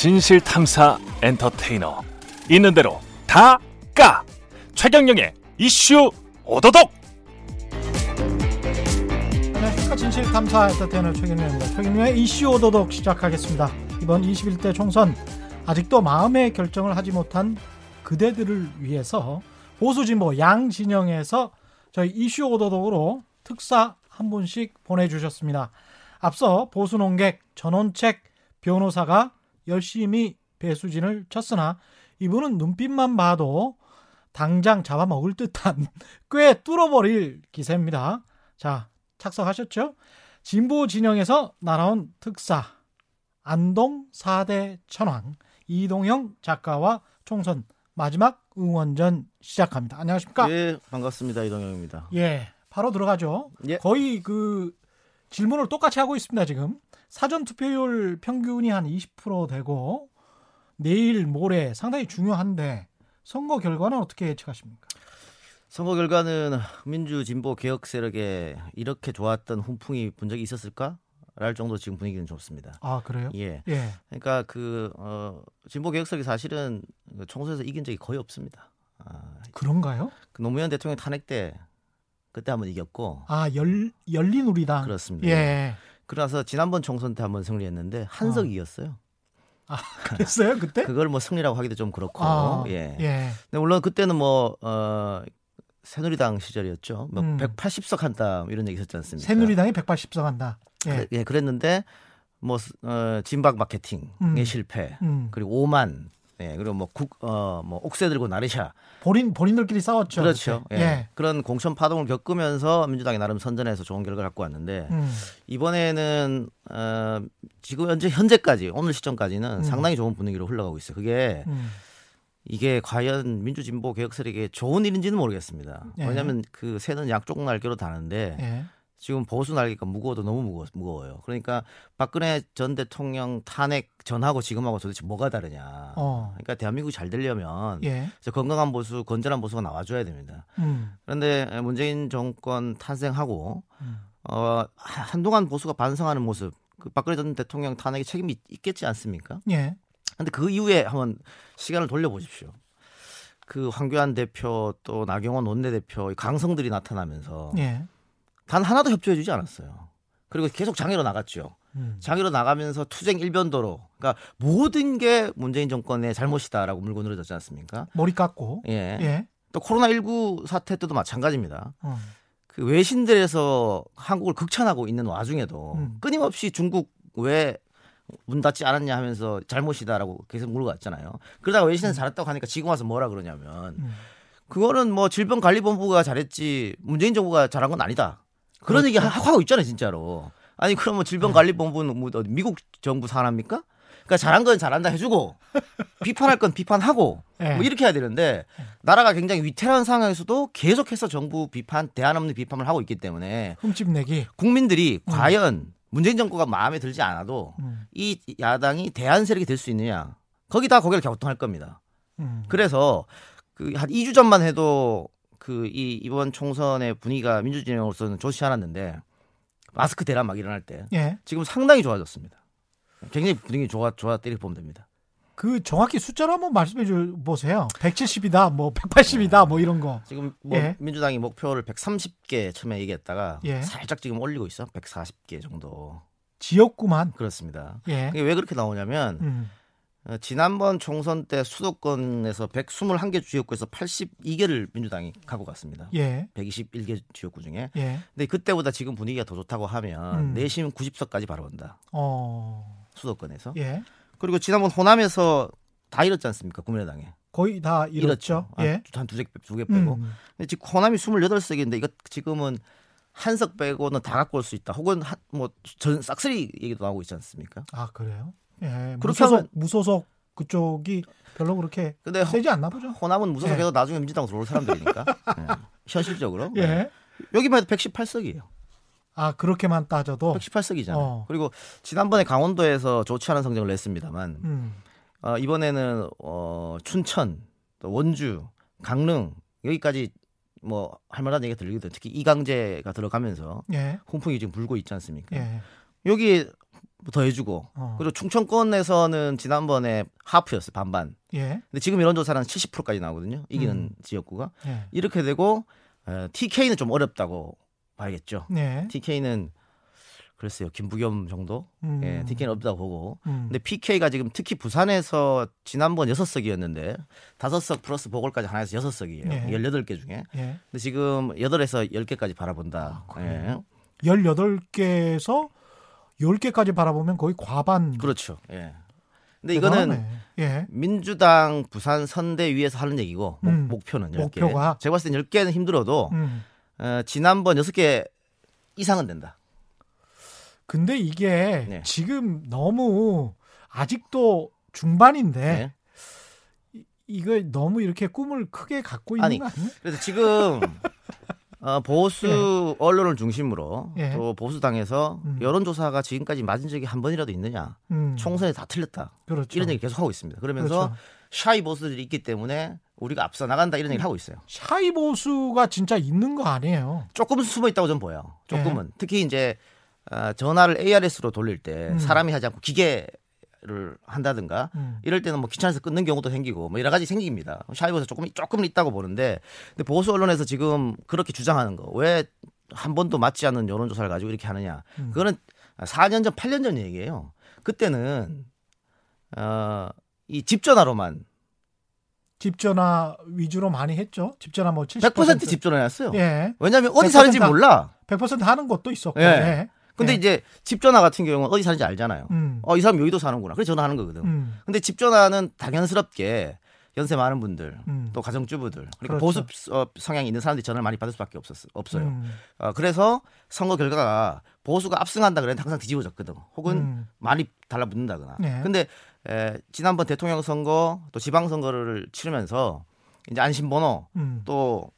진실 탐사 엔터테이너 있는 대로 다 까 최경영의 이슈 오도독 안녕하십니까 진실 탐사 엔터테이너 최경영입니다. 최경영의 이슈 오도독 시작하겠습니다. 이번 21대 총선 아직도 마음의 결정을 하지 못한 그대들을 위해서 보수 진보 양 진영에서 저희 이슈 오도독으로 특사 한 분씩 보내주셨습니다. 앞서 보수 농객 전원책 변호사가 열심히 배수진을 쳤으나 이분은 눈빛만 봐도 당장 잡아먹을 듯한 꽤 뚫어버릴 기세입니다. 자, 착석하셨죠? 진보 진영에서 날아온 특사 안동 4대 천왕 이동형 작가와 총선 마지막 응원전 시작합니다. 안녕하십니까? 예, 반갑습니다. 이동영입니다. 예, 바로 들어가죠. 예. 거의 그 질문을 똑같이 하고 있습니다, 지금. 사전 투표율 평균이 한 20% 되고 내일 모레 상당히 중요한데 선거 결과는 어떻게 예측하십니까? 선거 결과는 민주 진보 개혁 세력에 이렇게 좋았던 훈풍이 본 적이 있었을까? 랄 정도 지금 분위기는 좋습니다. 아, 그래요? 예. 예. 그러니까 그 어, 진보 개혁 세력이 사실은 그 총선에서 이긴 적이 거의 없습니다. 아, 그런가요? 그 노무현 대통령 탄핵 때 그때 한번 이겼고 아, 열 열린 우리당. 그렇습니다. 예. 그래서 지난번 총선 때 한번 승리했는데 한석 어. 이겼어요. 아, 그랬어요, 그때? 그걸 뭐 승리라고 하기도 좀 그렇고. 아, 예. 예. 근데 물론 그때는 뭐 어, 새누리당 시절이었죠. 뭐 음. 180석 한다 이런 얘기 있었지 않습니까? 새누리당이 180석 한다. 예. 그래- 예, 그랬는데 뭐 어, 진박 마케팅의 음. 실패 음. 그리고 오만 예, 그리고 뭐 국 어 뭐 옥새 들고 나르샤 본인 본인들끼리 싸웠죠. 그렇죠. 그때. 예. 그런 공천 파동을 겪으면서 민주당이 나름 선전해서 좋은 결과를 갖고 왔는데 음. 이번에는 어 지금 현재 현재까지 오늘 시점까지는 음. 상당히 좋은 분위기로 흘러가고 있어요. 그게 음. 이게 과연 민주진보 개혁 세력에 좋은 일인지는 모르겠습니다. 예. 왜냐하면 그 새는 양쪽 날개로 다는데 예. 지금 보수 날개가 무거워도 너무 무거, 무거워요. 그러니까 박근혜 전 대통령 탄핵 전하고 지금하고 도대체 뭐가 다르냐. 어. 그러니까 대한민국이 잘 되려면 예. 건강한 보수, 건전한 보수가 나와줘야 됩니다. 음. 그런데 문재인 정권 탄생하고 음. 어, 한- 한동안 보수가 반성하는 모습, 그 박근혜 전 대통령 탄핵에 책임이 있겠지 않습니까? 예. 근데 그 이후에 한번 시간을 돌려보십시오. 그 황교안 대표 또 나경원 원내대표 이 강성들이 나타나면서 예. 단 하나도 협조해주지 않았어요. 그리고 계속 장애로 나갔죠. 음. 장애로 나가면서 투쟁 일변도로, 그러니까 모든 게 문재인 정권의 잘못이다라고 물고 늘어졌지 않습니까? 머리 깎고. 예. 예. 또 코로나 19 사태 때도 마찬가지입니다. 어. 그 외신들에서 한국을 극찬하고 있는 와중에도 음. 끊임없이 중국 왜 문 닫지 않았냐 하면서 잘못이다라고 계속 물고 갔잖아요. 그러다가 외신에서 잘했다고 하니까 지금 와서 뭐라 그러냐면 음. 그거는 뭐 질병관리본부가 잘했지 문재인 정부가 잘한 건 아니다. 그런 그렇죠. 얘기 하- 하고 있잖아요, 진짜로. 아니 그러면 질병관리본부는 뭐 어디 미국 정부 사람입니까? 그러니까 잘한 건 잘한다 해주고 비판할 건 비판하고 예. 뭐 이렇게 해야 되는데 나라가 굉장히 위태로운 상황에서도 계속해서 정부 비판, 대안 없는 비판을 하고 있기 때문에 흠집 내기. 국민들이 음. 과연 문재인 정부가 마음에 들지 않아도 음. 이 야당이 대안 세력이 될 수 있느냐 거기다 고개를 갸우뚱할 겁니다. 음. 그래서 그 한 2주 전만 해도 그 이 이번 총선의 분위기가 민주진영으로서는 좋지 않았는데 마스크 대란 막 일어날 때 예. 지금 상당히 좋아졌습니다. 굉장히 분위기 좋아 좋았다 이렇게 보면 됩니다. 그 정확히 숫자로 한번 말씀해 줘 보세요. 170이다, 뭐 180이다, 뭐 이런 거. 지금 뭐 예. 민주당이 목표를 130개 처음에 얘기했다가 예. 살짝 지금 올리고 있어. 140개 정도. 지역구만. 그렇습니다. 예. 이게 왜 그렇게 나오냐면 음. 어, 지난번 총선 때 수도권에서 121개 지역구에서 82개를 민주당이 갖고 갔습니다. 예. 121개 지역구 중에. 예. 근데 그때보다 지금 분위기가 더 좋다고 하면 음. 내심 90석까지 바라본다. 어. 수도권에서. 예. 그리고 지난번 호남에서 다 잃었지 않습니까? 국민의당에. 거의 다 잃었죠. 예. 한두개 두개 빼고. 음. 근데 지금 호남이 28석인데 이거 지금은 한 석 빼고는 다 갖고 올 수 있다. 혹은 뭐전 싹쓸이 얘기도 나오고 있지 않습니까? 아, 그래요? 예. 그렇게 무소속 하면- 무소속 그쪽이 별로 그렇게 근데 세지 않나 보죠. 호남은 무소속해도 예. 나중에 민주당 들어올 사람들이니까. 예. 현실적으로. 네. 예. 여기만 해도 118석이에요. 아, 그렇게만 따져도 118석이잖아요. 어. 그리고 지난번에 강원도에서 좋지 않은 성적을 냈습니다만 음. 어, 이번에는 어, 춘천, 또 원주, 강릉 여기까지 뭐 할만한 얘기가 들리거든요. 특히 이강재가 들어가면서 예. 홍풍이 지금 불고 있지 않습니까? 예. 여기 더 해주고 어. 그리고 충청권에서는 지난번에 하프였어요 반반. 예. 근데 지금 여론조사는 70%까지 나오거든요. 이기는 음. 지역구가 예. 이렇게 되고 어, TK는 좀 어렵다고 봐야겠죠. 네. TK는 글쎄요 김부겸 정도. 음. 예, TK는 없다고 보고. 음. 근데 PK가 지금 특히 부산에서 지난번 6석이었는데 5석 플러스 보궐까지 하나에서 6석이에요. 네. 18개 중에. 예. 근데 지금 8에서 10개까지 바라본다. 아, 그래요? 예. 18개에서 10개까지 바라보면 거의 과반. 그렇죠. 예. 근데 이거는. 예. 민주당 부산 선대위에서 하는 얘기고 목- 음. 목 표는 10개. 목표가? 제가 봤을 땐 10개는 힘들어도 음. 어, 지난번 6개 이상은 된다. 근데 이게 네. 지금 너무 아직도 중반인데 네. 이- 이거 너무 이렇게 꿈을 크게 갖고 있는 아니, 거 아니에요? 그래서 지금 어, 보수 언론을 중심으로 예. 또 보수당에서 음. 여론조사가 지금까지 맞은 적이 한 번이라도 있느냐 음. 총선에 다 틀렸다 그렇죠. 이런 얘기 계속 하고 있습니다. 그러면서 그렇죠. 샤이 보수들이 있기 때문에 우리가 앞서 나간다 이런 얘기를 하고 있어요. 샤이 보수가 진짜 있는 거 아니에요? 조금은 숨어 있다고 저는 보여요. 예. 조금은 특히 이제 어, 전화를 ARS로 돌릴 때 음. 사람이 하지 않고 기계 를 한다든가 음. 이럴 때는 뭐 귀찮아서 끊는 경우도 생기고 뭐 여러 가지 생깁니다. 샤이보에서 조금 조금 있다고 보는데 근데 보수 언론에서 지금 그렇게 주장하는 거 왜 한 번도 맞지 않는 여론조사를 가지고 이렇게 하느냐? 음. 그거는 4년 전, 8년 전 얘기예요. 그때는 어이 집전화로만 집전화 위주로 많이 했죠. 집전화 뭐 70%. 100% 집전화였어요. 예. 왜냐하면 어디 100% 사는지 다- 몰라. 100% 하는 것도 있었고. 예. 예. 근데 예. 이제 집 전화 같은 경우는 어디 사는지 알잖아요. 음. 어, 이 사람 여의도 사는구나. 그래서 전화하는 거거든. 음. 근데 집 전화는 당연스럽게 연세 많은 분들, 음. 또 가정주부들, 그리고 그렇죠. 보수 어, 성향이 있는 사람들이 전화를 많이 받을 수밖에 없었, 없어요. 음. 어, 그래서 선거 결과가 보수가 압승한다 그랬는데 항상 뒤집어졌거든. 혹은 음. 많이 달라붙는다거나. 네. 근데 에, 지난번 대통령 선거 또 지방 선거를 치르면서 이제 안심번호 음. 또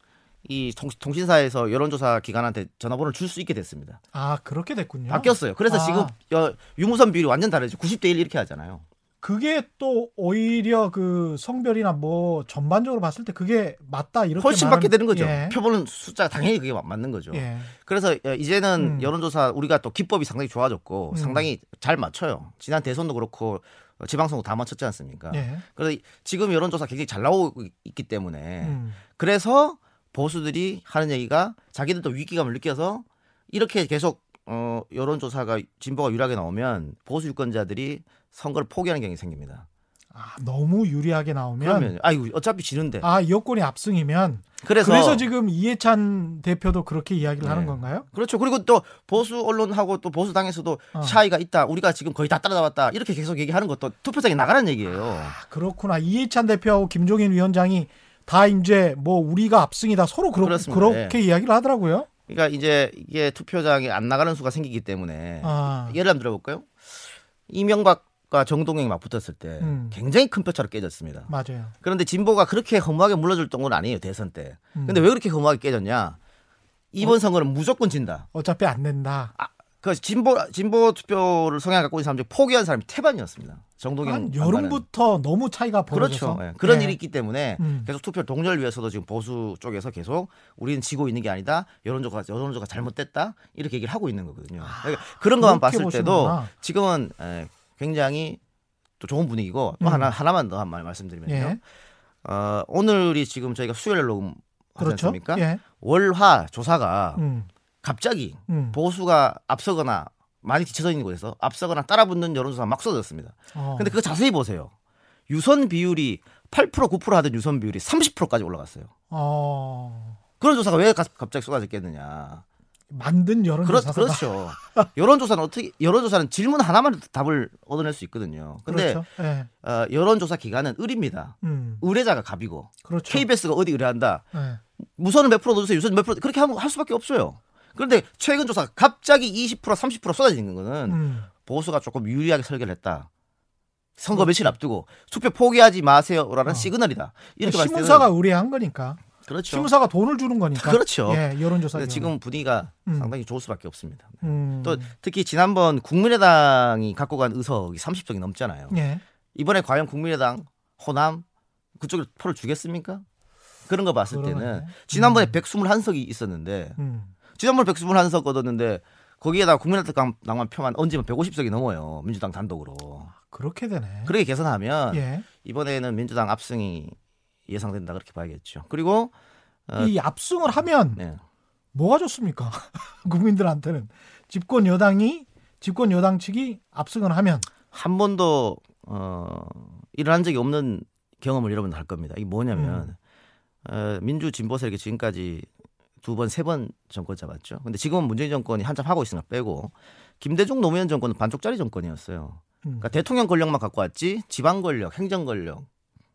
이 통 신사에서 여론조사 기관한테 전화번호를 줄 수 있게 됐습니다. 아, 그렇게 됐군요. 바뀌었어요. 그래서 아. 지금 여- 유무선 비율이 완전 다르죠. 90대 1 이렇게 하잖아요. 그게 또 오히려 그 성별이나 뭐 전반적으로 봤을 때 그게 맞다 이렇게 훨씬 받게 되는 거죠. 예. 표보는 숫자가 당연히 그게 맞- 맞는 거죠. 예. 그래서 어, 이제는 음. 여론조사 우리가 또 기법이 상당히 좋아졌고 음. 상당히 잘 맞춰요. 지난 대선도 그렇고 어, 지방선거 다 맞췄지 않습니까? 예. 그래서 이- 지금 여론조사 굉장히 잘 나오고 있기 때문에 음. 그래서 보수들이 하는 얘기가 자기들도 위기감을 느껴서 이렇게 계속 어, 여론조사가 진보가 유리하게 나오면 보수 유권자들이 선거를 포기하는 경향이 생깁니다. 아, 너무 유리하게 나오면 그러면 아이고 어차피 지는데. 아, 여권이 압승이면 그래서 그래서 지금 이해찬 대표도 그렇게 이야기를 네. 하는 건가요? 그렇죠. 그리고 또 보수 언론하고 또 보수 당에서도 어. 차이가 있다. 우리가 지금 거의 다 따라잡았다. 이렇게 계속 얘기하는 것도 투표장에 나가는 얘기예요. 아, 그렇구나. 이해찬 대표하고 김종인 위원장이 다 이제 뭐 우리가 압승이다 서로 그렇, 그렇습니다. 그렇게 이야기를 하더라고요. 그러니까 이제 이게 투표장에 안 나가는 수가 생기기 때문에 아. 예를 한번 들어볼까요? 이명박과 정동영이 막 붙었을 때 음. 굉장히 큰 표차로 깨졌습니다. 맞아요. 그런데 진보가 그렇게 허무하게 물러줄 정도는 아니에요 대선 때. 음. 근데 왜 그렇게 허무하게 깨졌냐? 이번 선거는 무조건 진다. 어차피 안 된다. 아, 그 진보 진보 투표를 성향 갖고 있는 사람들이 포기한 사람이 태반이었습니다. 정동영. 여름부터 너무 차이가 벌어져서 그렇죠. 예, 그런 예. 일이 있기 때문에 음. 계속 투표 동료를 위해서도 지금 보수 쪽에서 계속 우리는 지고 있는 게 아니다. 여론조가 여론조가 잘못됐다. 이렇게 얘기를 하고 있는 거거든요. 그러니까 그런 것만 봤을 때도 보시는구나. 지금은 에, 굉장히 또 좋은 분위기고 또 음. 하나 하나만 더 한 말 말씀드리면요. 예. 어, 오늘이 지금 저희가 수요일 녹음 그렇죠. 않습니까? 예. 월화 조사가 음. 갑자기 음. 보수가 앞서거나 많이 뒤쳐져 있는 곳에서 앞서거나 따라붙는 여론조사가 막 쏟아졌습니다. 어. 근데 그거 자세히 보세요. 유선 비율이 8% 9% 하던 유선 비율이 30%까지 올라갔어요. 어. 그런 조사가 왜 가- 갑자기 쏟아졌겠느냐. 만든 그렇, 여론조사가 그렇 죠. 여론조사는 어떻게 여론조사는 질문 하나만 답을 얻어낼 수 있거든요. 근데 그렇죠. 예. 어, 여론조사 기관은 을입니다. 음. 의뢰자가 갑이고 그렇죠. KBS가 어디 의뢰한다. 예. 무선은 몇 프로 넣어주세요. 유선 몇 프로 그렇게 하면 할 수밖에 없어요. 그런데 최근 조사 갑자기 20% 30% 쏟아지는 거는 음. 보수가 조금 유리하게 설계를 했다. 선거 며칠 앞두고 투표 포기하지 마세요라는 어. 시그널이다. 이렇게 때는 시무사가 의뢰한 거니까. 그렇죠. 시무사가 돈을 주는 거니까. 그렇죠. 예, 여론조사. 지금 분위기가 음. 상당히 좋을 수밖에 없습니다. 음. 또 특히 지난번 국민의당이 갖고 간 의석이 30석이 넘잖아요. 예. 이번에 과연 국민의당, 호남 그쪽에 표를 주겠습니까? 그런 거 봤을 그러네. 때는 지난번에 121석이 있었는데 음. 지난번에 121석 얻었는데 거기에다가 국민의당 당만 표만 얹으면 150석이 넘어요. 민주당 단독으로. 그렇게 되네. 그렇게 계산하면 예. 이번에는 민주당 압승이 예상된다 그렇게 봐야겠죠. 그리고 어, 이 압승을 하면 네. 뭐가 좋습니까? 국민들한테는 집권 여당이 집권 여당 측이 압승을 하면 한 번도 어, 일어난 적이 없는 경험을 여러분 할 겁니다. 이게 뭐냐면 음. 어, 민주 진보 세력이 지금까지 두 번, 세 번 정권 잡았죠. 근데 지금은 문재인 정권이 한참 하고 있으니까 빼고 김대중 노무현 정권은 반쪽짜리 정권이었어요. 음. 그러니까 대통령 권력만 갖고 왔지 지방 권력, 행정 권력,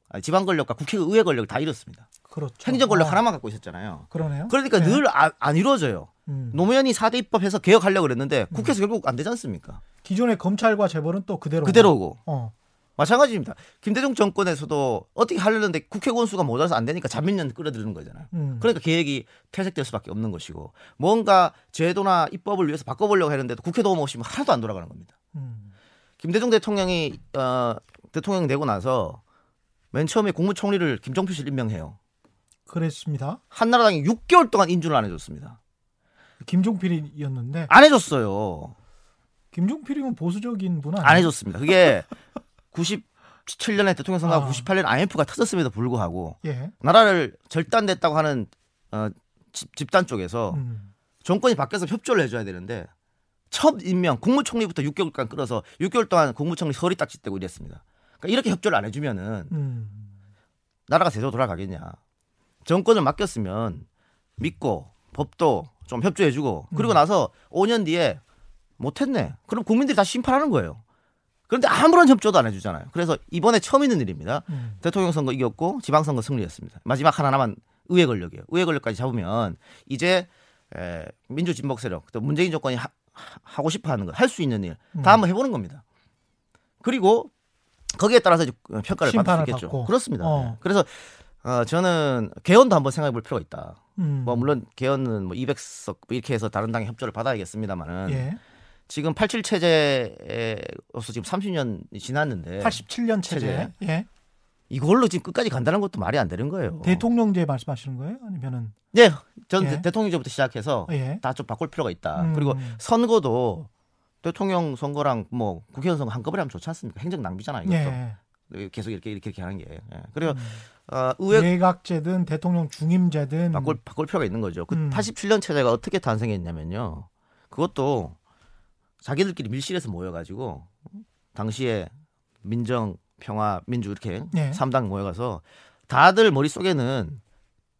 아니, 지방 권력과 국회 의회 권력 다 잃었습니다. 그렇죠. 행정 권력 어, 하나만 갖고 있었잖아요. 그러네요. 그러니까 네. 늘안 이루어져요. 음. 노무현이 4대 입법해서 개혁하려고 그랬는데 국회에서 결국 안 되지 않습니까? 기존의 검찰과 재벌은 또 그대로 그대로고. 어. 마찬가지입니다. 김대중 정권에서도 어떻게 하려는데 국회 권수가 모자라서 안 되니까 잔민련 끌어들이는 거잖아요. 음. 그러니까 계획이 퇴색될 수밖에 없는 것이고 뭔가 제도나 입법을 위해서 바꿔보려고 했는데도 국회 도움 없이 하나도 안 돌아가는 겁니다. 음. 김대중 대통령이 어, 대통령 되고 나서 맨 처음에 국무총리를 김종필 씨를 임명해요. 그랬습니다. 한나라당이 6개월 동안 인준을 안 해줬습니다. 김종필이었는데 안 해줬어요. 김종필이면 보수적인 분 아니에요? 안 해줬습니다. 그게 97년에 대통령 선거하고 아. 98년 IMF가 터졌음에도 불구하고 예. 나라를 절단됐다고 하는 어, 집, 집단 쪽에서 음. 정권이 바뀌어서 협조를 해줘야 되는데 첫 임명 국무총리부터 6개월간 끌어서 6개월 동안 국무총리 서리 딱지떼고 이랬습니다. 그러니까 이렇게 협조를 안 해주면은 음. 나라가 제대로 돌아가겠냐? 정권을 맡겼으면 믿고 법도 좀 협조해주고 그리고 음. 나서 5년 뒤에 못했네. 그럼 국민들이 다 심판하는 거예요. 그런데 아무런 협조도 안 해주잖아요. 그래서 이번에 처음 있는 일입니다. 음. 대통령 선거 이겼고 지방선거 승리했습니다. 마지막 하나만 의회 권력이에요. 의회 권력까지 잡으면 이제 에, 민주 진보 세력 또 문재인 정권이 하, 고 싶어하는 거 할 수 있는 일다 음. 한번 해보는 겁니다. 그리고 거기에 따라서 이제 평가를 받을 수 있겠죠. 받고. 그렇습니다. 어. 네. 그래서 어, 저는 개헌도 한번 생각해 볼 필요가 있다. 음. 뭐 물론 개헌은 뭐 200석 이렇게 해서 다른 당의 협조를 받아야겠습니다만은 예. 지금 87 체제로서 지금 30년이 지났는데 87년 체제. 체제. 예. 이걸로 지금 끝까지 간다는 것도 말이 안 되는 거예요. 대통령제 말씀하시는 거예요? 아니면은 네, 전 예. 대통령제부터 시작해서 예. 다좀 바꿀 필요가 있다. 음. 그리고 선거도 대통령 선거랑 뭐 국회의원 선거 한꺼번에 하면 좋지 않습니까? 행정 낭비잖아요. 이것도 예. 계속 이렇게 이렇게, 이렇게 하는 게. 예. 그리고 음. 어, 의회 내각제든 대통령 중임제든 바꿀 바꿀 필요가 있는 거죠. 그 음. 87년 체제가 어떻게 탄생했냐면요. 그것도 자기들끼리 밀실에서 모여가지고 당시에 민정, 평화, 민주 이렇게 네. 삼 3당 모여가서 다들 머릿속에는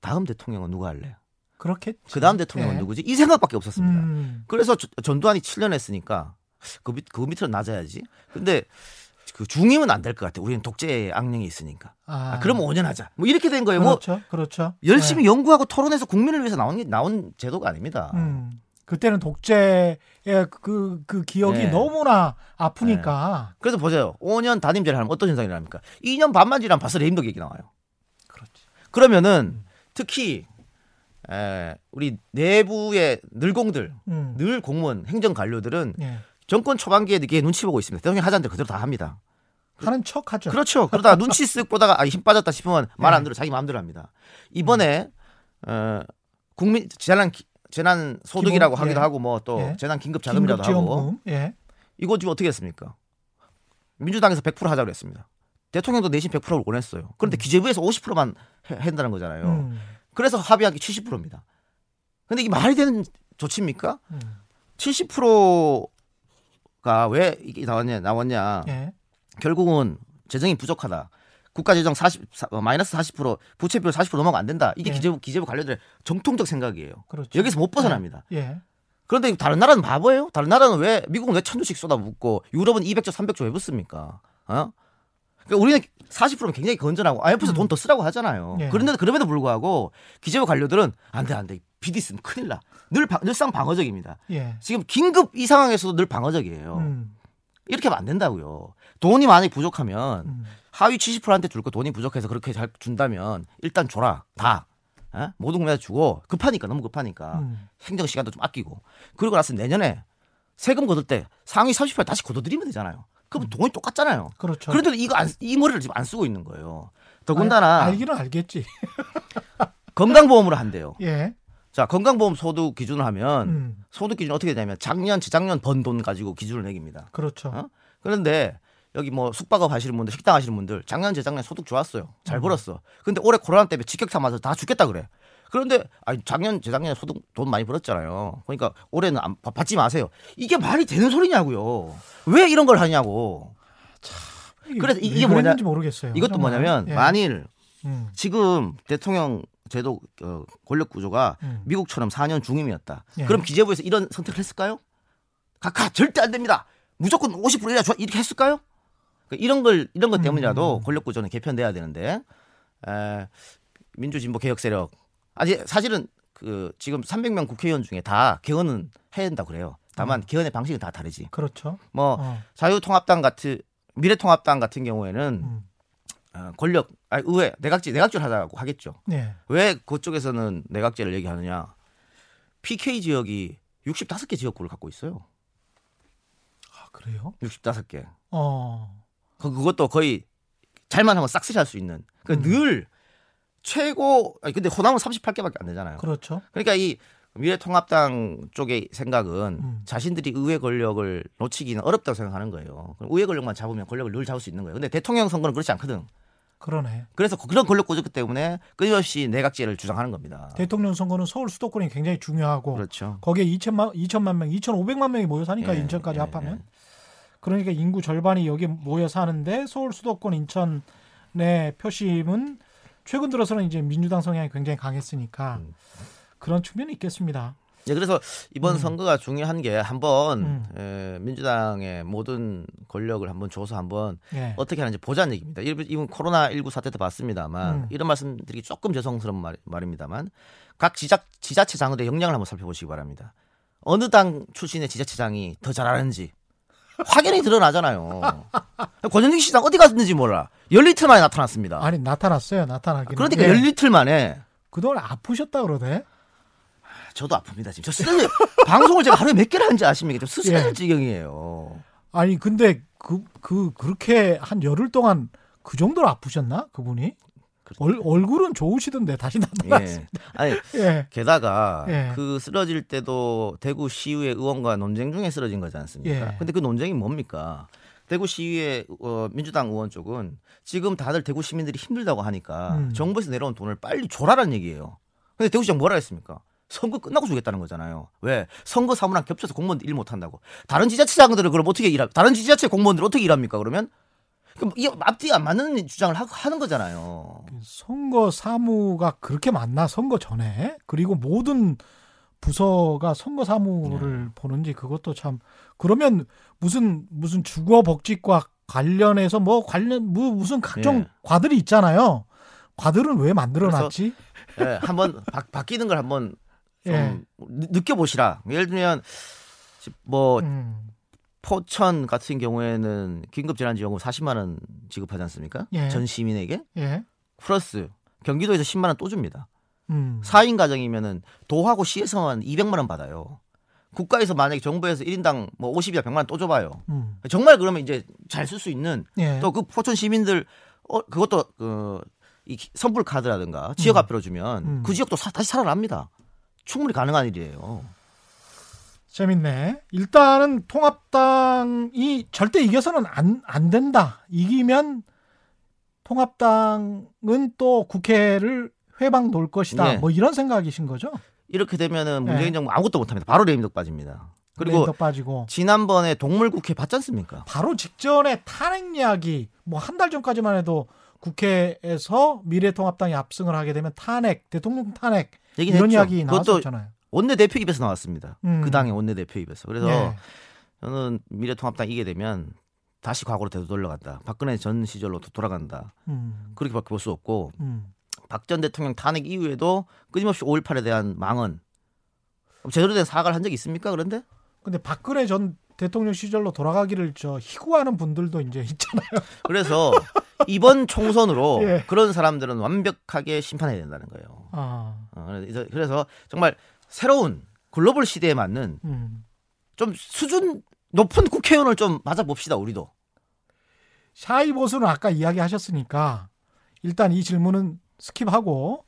다음 대통령은 누가 할래? 그렇게 그 다음 대통령은 예. 누구지? 이 생각밖에 없었습니다. 음. 그래서 저- 전두환이 7년 했으니까 그, 밑, 그 밑으로 낮아야지. 근데 그 중임은 안 될 것 같아. 우리는 독재 악령이 있으니까. 아, 아, 그러면 5년 하자. 뭐 이렇게 된 거예요. 뭐 그렇죠. 그렇죠. 열심히 연구하고 토론해서 국민을 위해서 나온 게 나온 제도가 아닙니다. 네. 음. 그때는 독재의 그, 그 기억이 네. 너무나 아프니까. 그래서 보세요. 5년 단임제를 하면 어떤 현상이 일어납니까? 2년 반만 지나면 벌써 레임덕 얘기 나와요. 그렇지. 그러면은 특히 에, 우리 내부의 늘공들, 음. 늘 공무원, 행정 관료들은 예. 정권 초반기에 이게 눈치 보고 있습니다. 대통령 하자는 대로 그대로 다 합니다. 하는 척 하죠. 그렇죠. 그러다가 눈치 쓱 보다가 아, 힘 빠졌다 싶으면 말안 네. 들어 자기 마음대로 합니다. 이번에 어, 국민 재난 기- 재난 소득이라고 기본, 하기도 예. 하고 뭐또 예. 재난 긴급 자금이라도 하고. 예. 이거 지금 어떻게 했습니까? 민주당에서 100% 하자고 했습니다. 대통령도 내심 100%를 원했어요. 그런데 음. 기재부에서 50%만 한다는 거잖아요. 음. 그래서 합의한 게 70%입니다. 근데 이게 말이 되는 조치입니까? 음. 70%가 왜 이게 나왔냐, 나왔냐. 예. 결국은 재정이 부족하다. 국가 재정 40 사- 어, 마이너스 40% 부채 비율 40% 넘어가 안 된다. 이게 예. 기재부 기재부 관료들의 정통적 생각이에요. 그렇죠. 여기서 못 벗어납니다. 예. 그런데 다른 나라는 바보예요? 다른 나라는 왜 미국은 왜 천조씩 쏟아붓고 유럽은 200조 300조 왜 붓습니까? 어? 그러니까 우리는 40%면 굉장히 건전하고 IMF에서 음. 돈더 쓰라고 하잖아요. 예. 그런데도 그럼에도 불구하고 기재부 관료들은 안 돼 안돼 비디 쓰면 큰일 나. 늘 방- 늘상 방어적입니다. 예. 지금 긴급 이 상황에서도 늘 방어적이에요. 음. 이렇게 하면 안 된다고요. 돈이 만약에 부족하면 음. 하위 70%한테 줄 거 돈이 부족해서 그렇게 잘 준다면 일단 줘라 다 어? 모든 국민한테 주고 급하니까 너무 급하니까 음. 행정 시간도 좀 아끼고 그리고 나서 내년에 세금 거둘 때 상위 30% 다시 거둬들이면 되잖아요. 그럼 돈이 똑같잖아요. 음. 그렇죠. 그런데도 이거 안, 이 머리를 지금 안 쓰고 있는 거예요. 더군다나 알, 알기는 알겠지. 건강보험으로 한대요. 예. 자 건강보험 소득 기준을 하면 음, 소득 기준 어떻게 되냐면 작년 재작년 번 돈 가지고 기준을 매깁니다. 그렇죠. 어? 그런데 여기 뭐 숙박업 하시는 분들, 식당 하시는 분들 작년 재작년 소득 좋았어요. 잘 음. 벌었어. 근데 올해 코로나 때문에 직격탄 맞아서 다 죽겠다 그래. 그런데 아니 작년 재작년에 소득 돈 많이 벌었잖아요. 그러니까 올해는 안, 받- 받지 마세요. 이게 말이 되는 소리냐고요. 왜 이런 걸 하냐고. 그래서 이- 왜 이게 뭐냐- 모르겠어요. 이것도 정말. 뭐냐면 예. 만일 음, 지금 대통령 제도 어, 권력 구조가 음. 미국처럼 4년 중임이었다. 예. 그럼 기재부에서 이런 선택을 했을까요? 각하 절대 안 됩니다. 무조건 50% 이라 좋아 이렇게 했을까요? 그러니까 이런 걸 이런 것 때문이라도 음. 권력 구조는 개편돼야 되는데 에, 민주진보 개혁 세력 아직 사실은 그 지금 300명 국회의원 중에 다 개헌은 해야 된다 그래요. 다만 개헌의 방식은 다 다르지. 그렇죠. 뭐 어, 자유통합당 같은 미래통합당 같은 경우에는 음, 어, 권력 아니 의회 내각제 내각제를 하자고 하겠죠. 예. 왜 그쪽에서는 내각제를 얘기하느냐? PK 지역이 65개 지역구를 갖고 있어요. 아, 그래요? 65개. 어, 그- 그것도 거의 잘만 하면 싹쓸이 할 수 있는. 그 음. 늘 최고 아니 근데 호남은 38개밖에 안 되잖아요. 그렇죠. 그러니까 이 미래통합당 쪽의 생각은 음. 자신들이 의회 권력을 놓치기는 어렵다고 생각하는 거예요. 의회 권력만 잡으면 권력을 늘 잡을 수 있는 거예요. 근데 대통령 선거는 그렇지 않거든. 그러네. 그래서 그런 권력 구조 때문에 끊임없이 내각제를 주장하는 겁니다. 대통령 선거는 서울 수도권이 굉장히 중요하고 그렇죠. 거기에 2천만 2천만 명, 2,500만 명이 모여 사니까 예, 인천까지 예, 합하면 그러니까 인구 절반이 여기 모여 사는데 서울 수도권 인천의 표심은 최근 들어서는 이제 민주당 성향이 굉장히 강했으니까 음. 그런 측면이 있겠습니다. 예, 그래서 이번 음. 선거가 중요한 게 한번 음. 에, 민주당의 모든 권력을 한번 줘서 한번 예. 어떻게 하는지 보자는 얘기입니다. 이- 이번 코로나 19 사태 때 봤습니다만 음. 이런 말씀드리기 조금 죄송스러운 말, 말입니다만 각 지자 지자체장들의 역량을 한번 살펴보시기 바랍니다. 어느 당 출신의 지자체장이 더 잘하는지 확연히 드러나잖아요. 권영진 시장 어디 갔는지 몰라. 열리틀 만에 나타났습니다. 아니 나타났어요. 나타나긴. 그러니까 예. 열리틀 만에 그동안 아프셨다 그러대. 저도 아픕니다 지금. 저 쓰러져 방송을 제가 하루에 몇 개를 하는지 아십니까? 좀 쓰러질 예. 지경이에요. 아니 근데 그 그 그, 렇게 한 열흘 동안 그 정도로 아프셨나 그분이? 그렇죠. 얼, 얼굴은 좋으시던데 다시 나타났어요. 예. 아니 예. 게다가 예. 그 쓰러질 때도 대구 시의회 의원과 논쟁 중에 쓰러진 거지 않습니까? 예. 근데 그 논쟁이 뭡니까? 대구 시의회 어, 민주당 의원 쪽은 지금 다들 대구 시민들이 힘들다고 하니까 음. 정부에서 내려온 돈을 빨리 줘라라는 얘기예요. 근데 대구시장 뭐라 했습니까? 선거 끝나고 주겠다는 거잖아요. 왜? 선거 사무랑 겹쳐서 공무원들 일 못한다고. 다른 지자체장들은 그럼 어떻게 일하? 다른 지자체 공무원들 어떻게 일합니까? 그러면 그럼 이게 앞뒤 안 맞는 주장을 하, 하는 거잖아요. 선거 사무가 그렇게 많나 선거 전에 그리고 모든 부서가 선거 사무를 네. 보는지 그것도 참 그러면 무슨 무슨 주거 복지과 관련해서 뭐 관련 뭐 무슨 각종 예. 과들이 있잖아요. 과들은 왜 만들어 놨지? 예, 한번 바, 바뀌는 걸 한번 좀 예. 느- 느껴보시라. 예를 들면 뭐 음, 포천 같은 경우에는 긴급재난지원금 40만 원 지급하지 않습니까? 예. 전 시민에게 예. 플러스 경기도에서 10만 원 또 줍니다. 음. 4인 가정이면은 도하고 시에서만 200만 원 받아요. 국가에서 만약에 정부에서 1인당 뭐 50이나 100만 원 또 줘봐요. 음. 정말 그러면 이제 잘 쓸 수 있는 예. 또그 포천 시민들 어 그것도 그 이 선불 카드라든가 지역 음. 화폐로 주면 음. 그 지역도 사- 다시 살아납니다. 충분히 가능한 일이에요. 재밌네. 일단은 통합당이 절대 이겨서는 안, 안 된다. 이기면 통합당은 또 국회를 회방 놓을 것이다. 예. 뭐 이런 생각이신 거죠? 이렇게 되면은 문재인 네. 정부 아무것도 못합니다. 바로 레임덕 빠집니다. 그리고 랜더 빠지고 지난번에 동물국회 봤지 않습니까? 바로 직전에 탄핵 이야기 뭐 한 달 전까지만 해도 국회에서 미래통합당이 압승을 하게 되면 탄핵 대통령 탄핵 얘기는 이런 했죠. 이야기 나왔었잖아요. 원내 대표 입에서 나왔습니다. 음. 그 당의 원내 대표 입에서. 그래서 예. 저는 미래통합당 이게 되면 다시 과거로 되돌려간다. 박근혜 전 시절로 도- 돌아간다. 음. 그렇게밖에 볼 수 없고 음. 박전 대통령 탄핵 이후에도 끊임없이 5.18에 대한 망언 제대로 된 사과를 한 적이 있습니까? 그런데 근데 박근혜 전 대통령 시절로 돌아가기를 저 희구하는 분들도 이제 있잖아요. 그래서 이번 총선으로 예. 그런 사람들은 완벽하게 심판해야 된다는 거예요. 아, 어, 그래서- 그래서 정말 새로운 글로벌 시대에 맞는 음. 좀 수준 높은 국회의원을 좀 맞아봅시다 우리도. shy 보수는 아까 이야기하셨으니까 일단 이 질문은 skip하고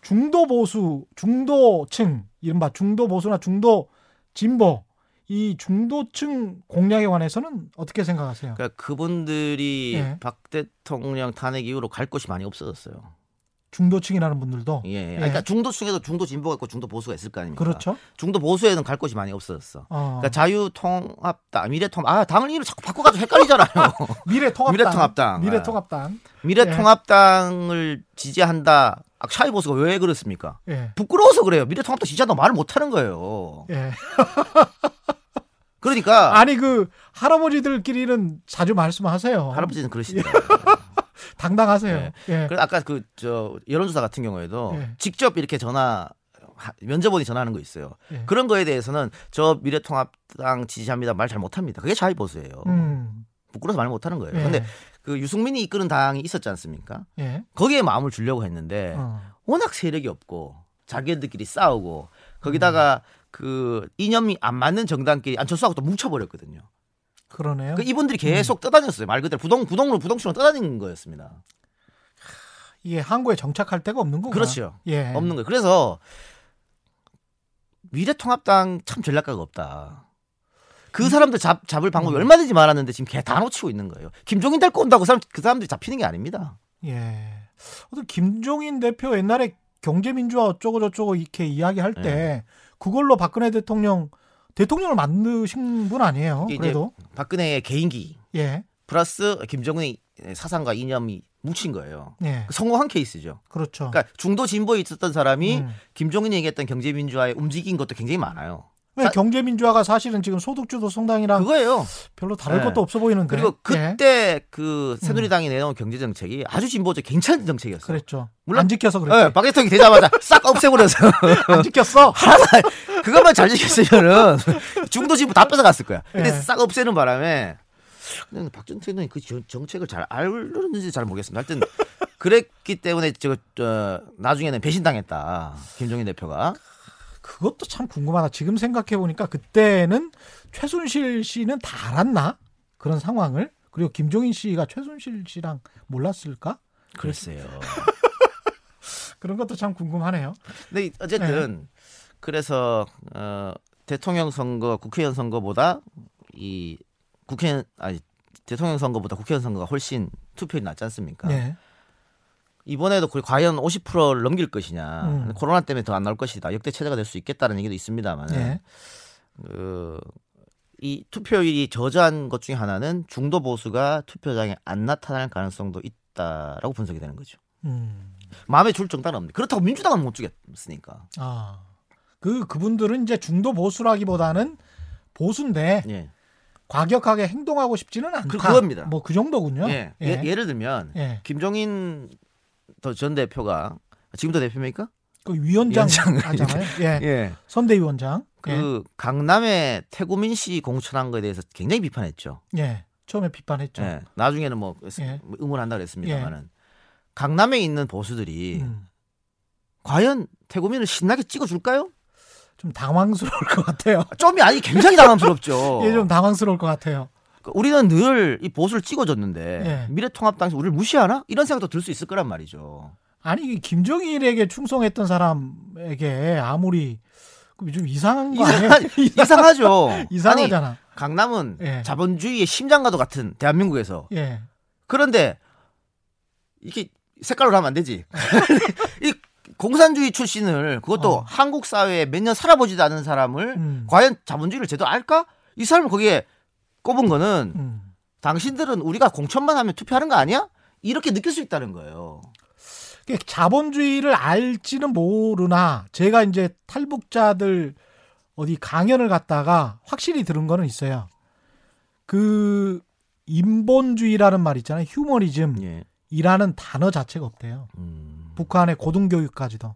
중도 보수, 중도층, 이른바 중도 보수나 중도 진보 이 중도층 공략에 관해서는 어떻게 생각하세요? 그러니까 그분들이 예. 박 대통령 탄핵 이후로 갈 곳이 많이 없어졌어요. 중도층이라는 분들도 예. 예. 예. 그러니까 중도층에도 중도 진보가 있고 중도 보수가 있을 거 아닙니까? 그렇죠. 중도 보수에는 갈 곳이 많이 없어졌어. 어, 그러니까 자유통합당, 미래통합, 아 당을 이름 자꾸 바꿔 가지고 헷갈리잖아요. 미래통합당, 미래통합당. 미래통합당. 미래통합당을 지지한다. 아, 샤이 보수가 왜 그렇습니까? 예, 부끄러워서 그래요. 미래통합당 지지한다 말을 못 하는 거예요. 예. 그러니까 아니 그 할아버지들끼리는 자주 말씀하세요. 할아버지는 그러시더라고요. 당당하세요. 네. 예. 그래서 아까 그 저 여론조사 같은 경우에도 예. 직접 이렇게 전화 하- 면접원이 전화하는 거 있어요. 예. 그런 거에 대해서는 저 미래통합당 지지합니다 말 잘 못합니다. 그게 자위 보수예요. 음. 부끄러워서 말 못하는 거예요. 예. 근데 그 유승민이 이끄는 당이 있었지 않습니까? 예. 거기에 마음을 주려고 했는데 어. 워낙 세력이 없고 자기들끼리 싸우고 거기다가 그 이념이 안 맞는 정당끼리 안철수하고 또 뭉쳐버렸거든요. 그러네요. 그 이분들이 계속 떠다녔어요. 말 그대로 부동 부동으로 부동층으로 떠다니는 거였습니다. 이게 한국에 정착할 데가 없는 거구나. 그렇죠. 예. 없는 거예요. 그래서 미래통합당 참 전략가가 없다. 그 사람들 잡, 잡을 방법이 음. 얼마든지 많았는데 지금 개다 놓치고 있는 거예요. 김종인 데리고 온다고 그 사람, 그 사람들이 잡히는 게 아닙니다. 예. 어떤 김종인 대표 옛날에 경제민주화 어쩌고 저쩌고 이렇게 이야기할 때 네. 그걸로 박근혜 대통령 대통령을 만드신 분 아니에요? 그래도 박근혜의 개인기 예. 플러스 김정은의 사상과 이념이 뭉친 거예요. 예. 성공한 케이스죠. 그렇죠. 그러니까 중도 진보에 있었던 사람이 음. 김종인이 얘기했던 경제민주화에 움직인 것도 굉장히 많아요. 왜 사- 경제민주화가 사실은 지금 소득주도 성당이랑 그거예요. 별로 다를 네. 것도 없어 보이는데. 그리고 예. 그때 그 새누리당이 내놓은 경제 정책이 아주 진보적 괜찮은 정책이었어요. 그랬죠. 물론- 안 지켜서 네, 그랬죠. 박 대통령이 되자마자 싹 없애버려서 안 지켰어. 하나 그것만 잘 지켰으면은 중도 진보 다 뺏어갔을 거야. 근데 예. 싹 없애는 바람에 근데 박전 대통령이 그 정- 정책을 잘 알는지 잘 모르겠습니다. 하여튼 그랬기 때문에 저, 저 나중에는 배신당했다. 김종인 대표가. 그것도 참 궁금하다. 지금 생각해 보니까 그때는 최순실 씨는 다 알았나 그런 상황을 그리고 김종인 씨가 최순실 씨랑 몰랐을까 글쎄요. 그런 것도 참 궁금하네요. 근데 어쨌든 그래서 어, 대통령 선거, 국회의원 선거보다 이 국회 아니 대통령 선거보다 국회의원 선거가 훨씬 투표율이 낮지 않습니까? 네. 이번에도 과연 50%를 넘길 것이냐. 음. 코로나 때문에 더 안 나올 것이다. 역대 최저가 될 수 있겠다는 얘기도 있습니다만, 네. 그, 이 투표율이 저조한 것 중에 하나는 중도 보수가 투표장에 안 나타날 가능성도 있다라고 분석이 되는 거죠. 음. 마음에 줄 정당은 없는데 그렇다고 민주당은 못 주겠으니까. 아. 그 그분들은 이제 중도 보수라기보다는 보수인데 예. 과격하게 행동하고 싶지는 않다. 그- 그겁니다. 뭐 그 정도군요. 예. 예. 예 를 들면 예. 김종인 더 전 대표가 지금도 대표입니까? 그 위원장 하잖아요. 예. 예. 선대위원장. 그 강남에 태구민 씨 공천한 거에 대해서 굉장히 비판했죠. 예. 예. 처음에 비판했죠. 예. 나중에는 뭐 예. 응원한다 그랬습니다만은 강남에 있는 보수들이 음. 과연 태구민을 신나게 찍어줄까요? 좀 당황스러울 것 같아요. 좀이 아니 굉장히 당황스럽죠. 예, 좀 당황스러울 것 같아요. 그 우리는 늘 이 보수를 찍어줬는데 예. 미래통합당에서 우리를 무시하나? 이런 생각도 들 수 있을 거란 말이죠. 아니 이 김정일에게 충성했던 사람에게 아무리 그좀 이상한 거 아니에요? 이상하, 이상하죠. 아니, 이상하잖아. 강남은 예. 자본주의의 심장과도 같은 대한민국에서 예. 그런데 이게 색깔로 하면 안 되지. 이 공산주의 출신을 그것도 어. 한국 사회에 몇 년 살아보지도 않은 사람을 음. 과연 자본주의를 제대로 알까? 이 사람을 거기에 꼽은 거는 음. 당신들은 우리가 공천만 하면 투표하는 거 아니야? 이렇게 느낄 수 있다는 거예요. 그 자본주의를 알지는 모르나 제가 이제 탈북자들 어디 강연을 갔다가 확실히 들은 거는 있어요. 그 인본주의라는 말 있잖아요. 휴머니즘이라는 예. 단어 자체가 없대요. 음. 북한의 고등교육까지도.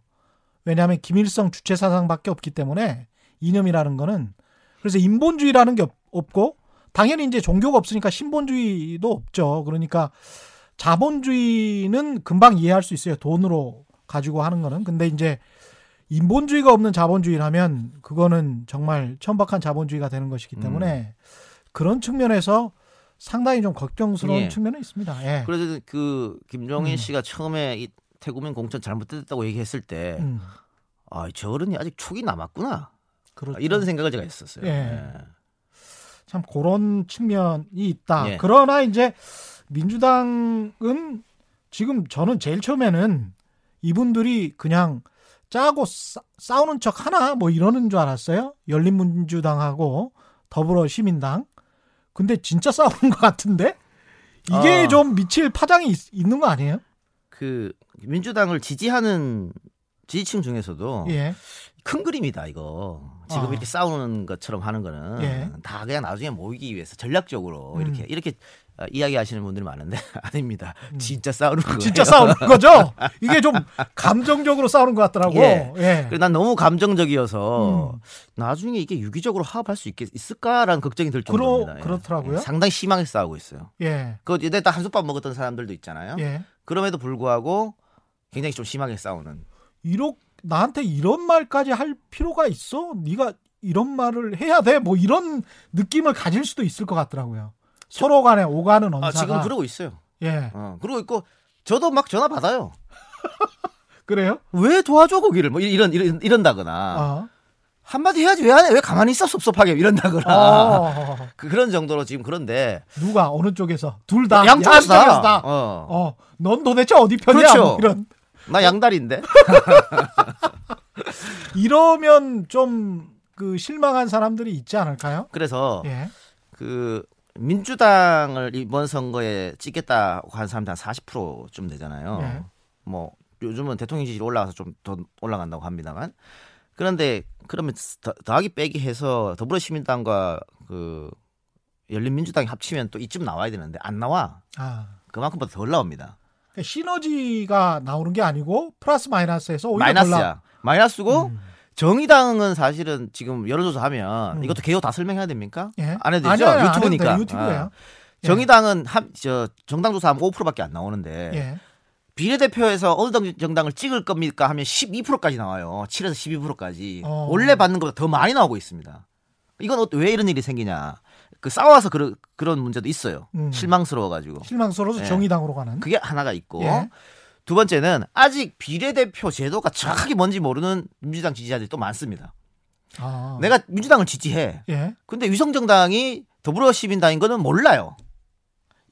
왜냐하면 김일성 주체 사상밖에 없기 때문에 이념이라는 거는 그래서 인본주의라는 게 없- 없고 당연히 이제 종교가 없으니까 신본주의도 없죠. 그러니까 자본주의는 금방 이해할 수 있어요. 돈으로 가지고 하는 거는. 근데 이제 인본주의가 없는 자본주의라면 그거는 정말 천박한 자본주의가 되는 것이기 때문에 그런 측면에서 상당히 좀 걱정스러운 예. 측면은 있습니다. 예. 그래서 그 김종인 음. 씨가 처음에 이 태국민 공천 잘못됐다고 얘기했을 때, 음, 아, 저 어른이 아직 촉이 남았구나. 그렇죠. 이런 생각을 제가 했었어요. 예. 예. 참 그런 측면이 있다. 예. 그러나 이제 민주당은 지금 저는 제일 처음에는 이분들이 그냥 짜고 싸, 싸우는 척 하나 뭐 이러는 줄 알았어요. 열린민주당하고 더불어 시민당. 근데 진짜 싸우는 것 같은데 이게 아. 좀 미칠 파장이 있, 있는 거 아니에요? 그 민주당을 지지하는 지지층 중에서도 예. 큰 그림이다 이거 지금 아. 이렇게 싸우는 것처럼 하는 거는 예. 다 그냥 나중에 모이기 위해서 전략적으로 음. 이렇게 이렇게 어, 이야기하시는 분들이 많은데 아닙니다 음. 진짜 싸우는 거예요 진짜 싸우는 거죠? 이게 좀 감정적으로 싸우는 것 같더라고. 예. 예. 그래서 난 너무 감정적이어서 음. 나중에 이게 유기적으로 화합할 수 있겠, 있을까라는 걱정이 들 정도입니다 예. 그렇더라고요. 예, 상당히 심하게 싸우고 있어요 예. 그 이때 딱 한솥밥 먹었던 사람들도 있잖아요 예. 그럼에도 불구하고 굉장히 좀 심하게 싸우는 이렇 나한테 이런 말까지 할 필요가 있어? 네가 이런 말을 해야 돼? 뭐 이런 느낌을 가질 수도 있을 것 같더라고요. 서로 간에 오가는 언사가 아 지금 그러고 있어요 예 어, 그러고 있고 저도 막 전화 받아요 그래요? 왜 도와줘 거기를 뭐 이런 이런 이런다거나 어. 한마디 해야지 왜 안 해? 왜 가만히 있어 섭섭하게 이런다거나 어. 그, 그런 정도로 지금 그런데 누가 어느 쪽에서 둘 다 양쪽에서 다. 양쪽에서 다. 어. 어. 넌 도대체 어디 편이야? 그렇죠. 뭐 이런 나 양다리인데. 이러면 좀 그 실망한 사람들이 있지 않을까요? 그래서 예. 그 민주당을 이번 선거에 찍겠다고 한 사람들 한 40%쯤 되잖아요. 네. 뭐 요즘은 대통령 지지율 올라가서 좀 더 올라간다고 합니다만 그런데 그러면 더, 더하기 빼기 해서 더불어시민당과 그 열린민주당이 합치면 또 이쯤 나와야 되는데 안 나와. 아. 그만큼보다 더 올라옵니다. 그러니까 시너지가 나오는 게 아니고 플러스 마이너스에서 오히려 더 마이너스야. 나- 마이너스고 음. 정의당은 사실은 지금 여론조사 하면 음. 이것도 개요 다 설명해야 됩니까? 예. 안 해도 되죠? 아니, 유튜브니까. 유튜브예요. 아. 예. 정의당은 한, 저, 정당 조사하면 5%밖에 안 나오는데 예. 비례대표에서 어느 정- 정당을 찍을 겁니까 하면 12%까지 나와요. 7에서 12%까지. 어. 원래 받는 것보다 더 많이 나오고 있습니다. 이건 어- 왜 이런 일이 생기냐? 그 싸워서 그런 그런 문제도 있어요. 음. 실망스러워가지고 실망스러워서 예. 정의당으로 가는. 그게 하나가 있고 예. 두 번째는 아직 비례대표 제도가 정확하게 뭔지 모르는 민주당 지지자들이 또 많습니다. 아. 내가 민주당을 지지해. 예. 근데 위성정당이 더불어시민당인 거는 몰라요.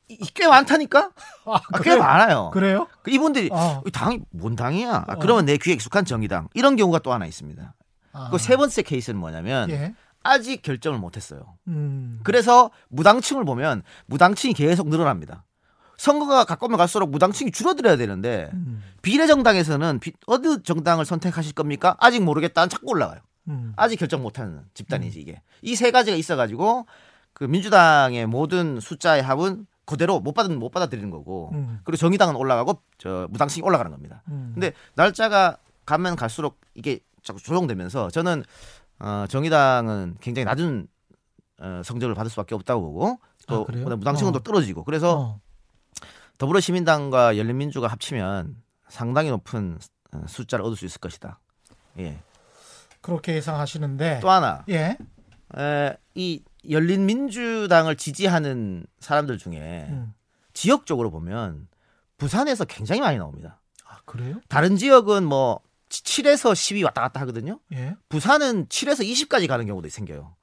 이- 꽤 많다니까? 아, 아, 꽤? 많아요. 그래요? 그 이분들이 아. 이 당이 뭔 당이야? 아, 어. 그러면 내 귀에 익숙한 정의당 이런 경우가 또 하나 있습니다. 아. 그세 번째 케이스는 뭐냐면 예. 아직 결정을 못했어요. 음. 그래서 무당층을 보면 무당층이 계속 늘어납니다. 선거가 가까우면 갈수록 무당층이 줄어들어야 되는데 음. 비례정당에서는 비- 어느 정당을 선택하실 겁니까? 아직 모르겠다는 자꾸 올라가요. 음. 아직 결정 못하는 집단이지 이게. 이 세 가지가 있어가지고 그 민주당의 모든 숫자의 합은 그대로 못 받은 못 받아들이는 거고 음. 그리고 정의당은 올라가고 저 무당층이 올라가는 겁니다. 음. 근데 날짜가 가면 갈수록 이게 자꾸 조정되면서 저는 어, 정의당은 굉장히 낮은 어, 성적을 받을 수밖에 없다고 보고 또 아? 무당층은 어. 또 떨어지고 그래서 어. 더불어시민당과 열린민주가 합치면 상당히 높은 어, 숫자를 얻을 수 있을 것이다. 예. 그렇게 예상하시는데. 또 하나 예. 에, 이 열린민주당을 지지하는 사람들 중에 음. 지역적으로 보면 부산에서 굉장히 많이 나옵니다. 아, 그래요? 다른 지역은 뭐 7에서 10이 왔다 갔다 하거든요. 예. 부산은 7에서 20까지 가는 경우도 생겨요.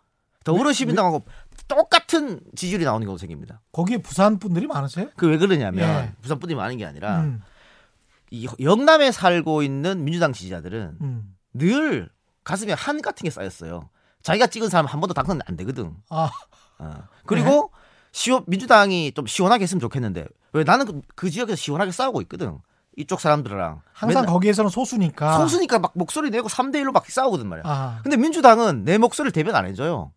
더불어시민당하고 똑같은 지지율이 나오는 경우도 생깁니다. 거기에 부산 분들이 많으세요? 그 왜 그러냐면 예. 부산 분들이 많은 게 아니라 음. 이 영남에 살고 있는 민주당 지지자들은 음. 늘 가슴에 한 같은 게 쌓였어요. 자기가 찍은 사람 한 번도 당선 안 되거든. 아, 어. 그리고 시원 민주당이 좀 시원하게 했으면 좋겠는데 왜 나는 그, 그 지역에서 시원하게 싸우고 있거든. 이쪽 사람들이랑 항상 거기에서는 소수니까. 소수니까 막 목소리 내고 3대 1로 막 싸우거든 말이야. 아, 근데 민주당은 내 목소리를 대변 안 해줘요.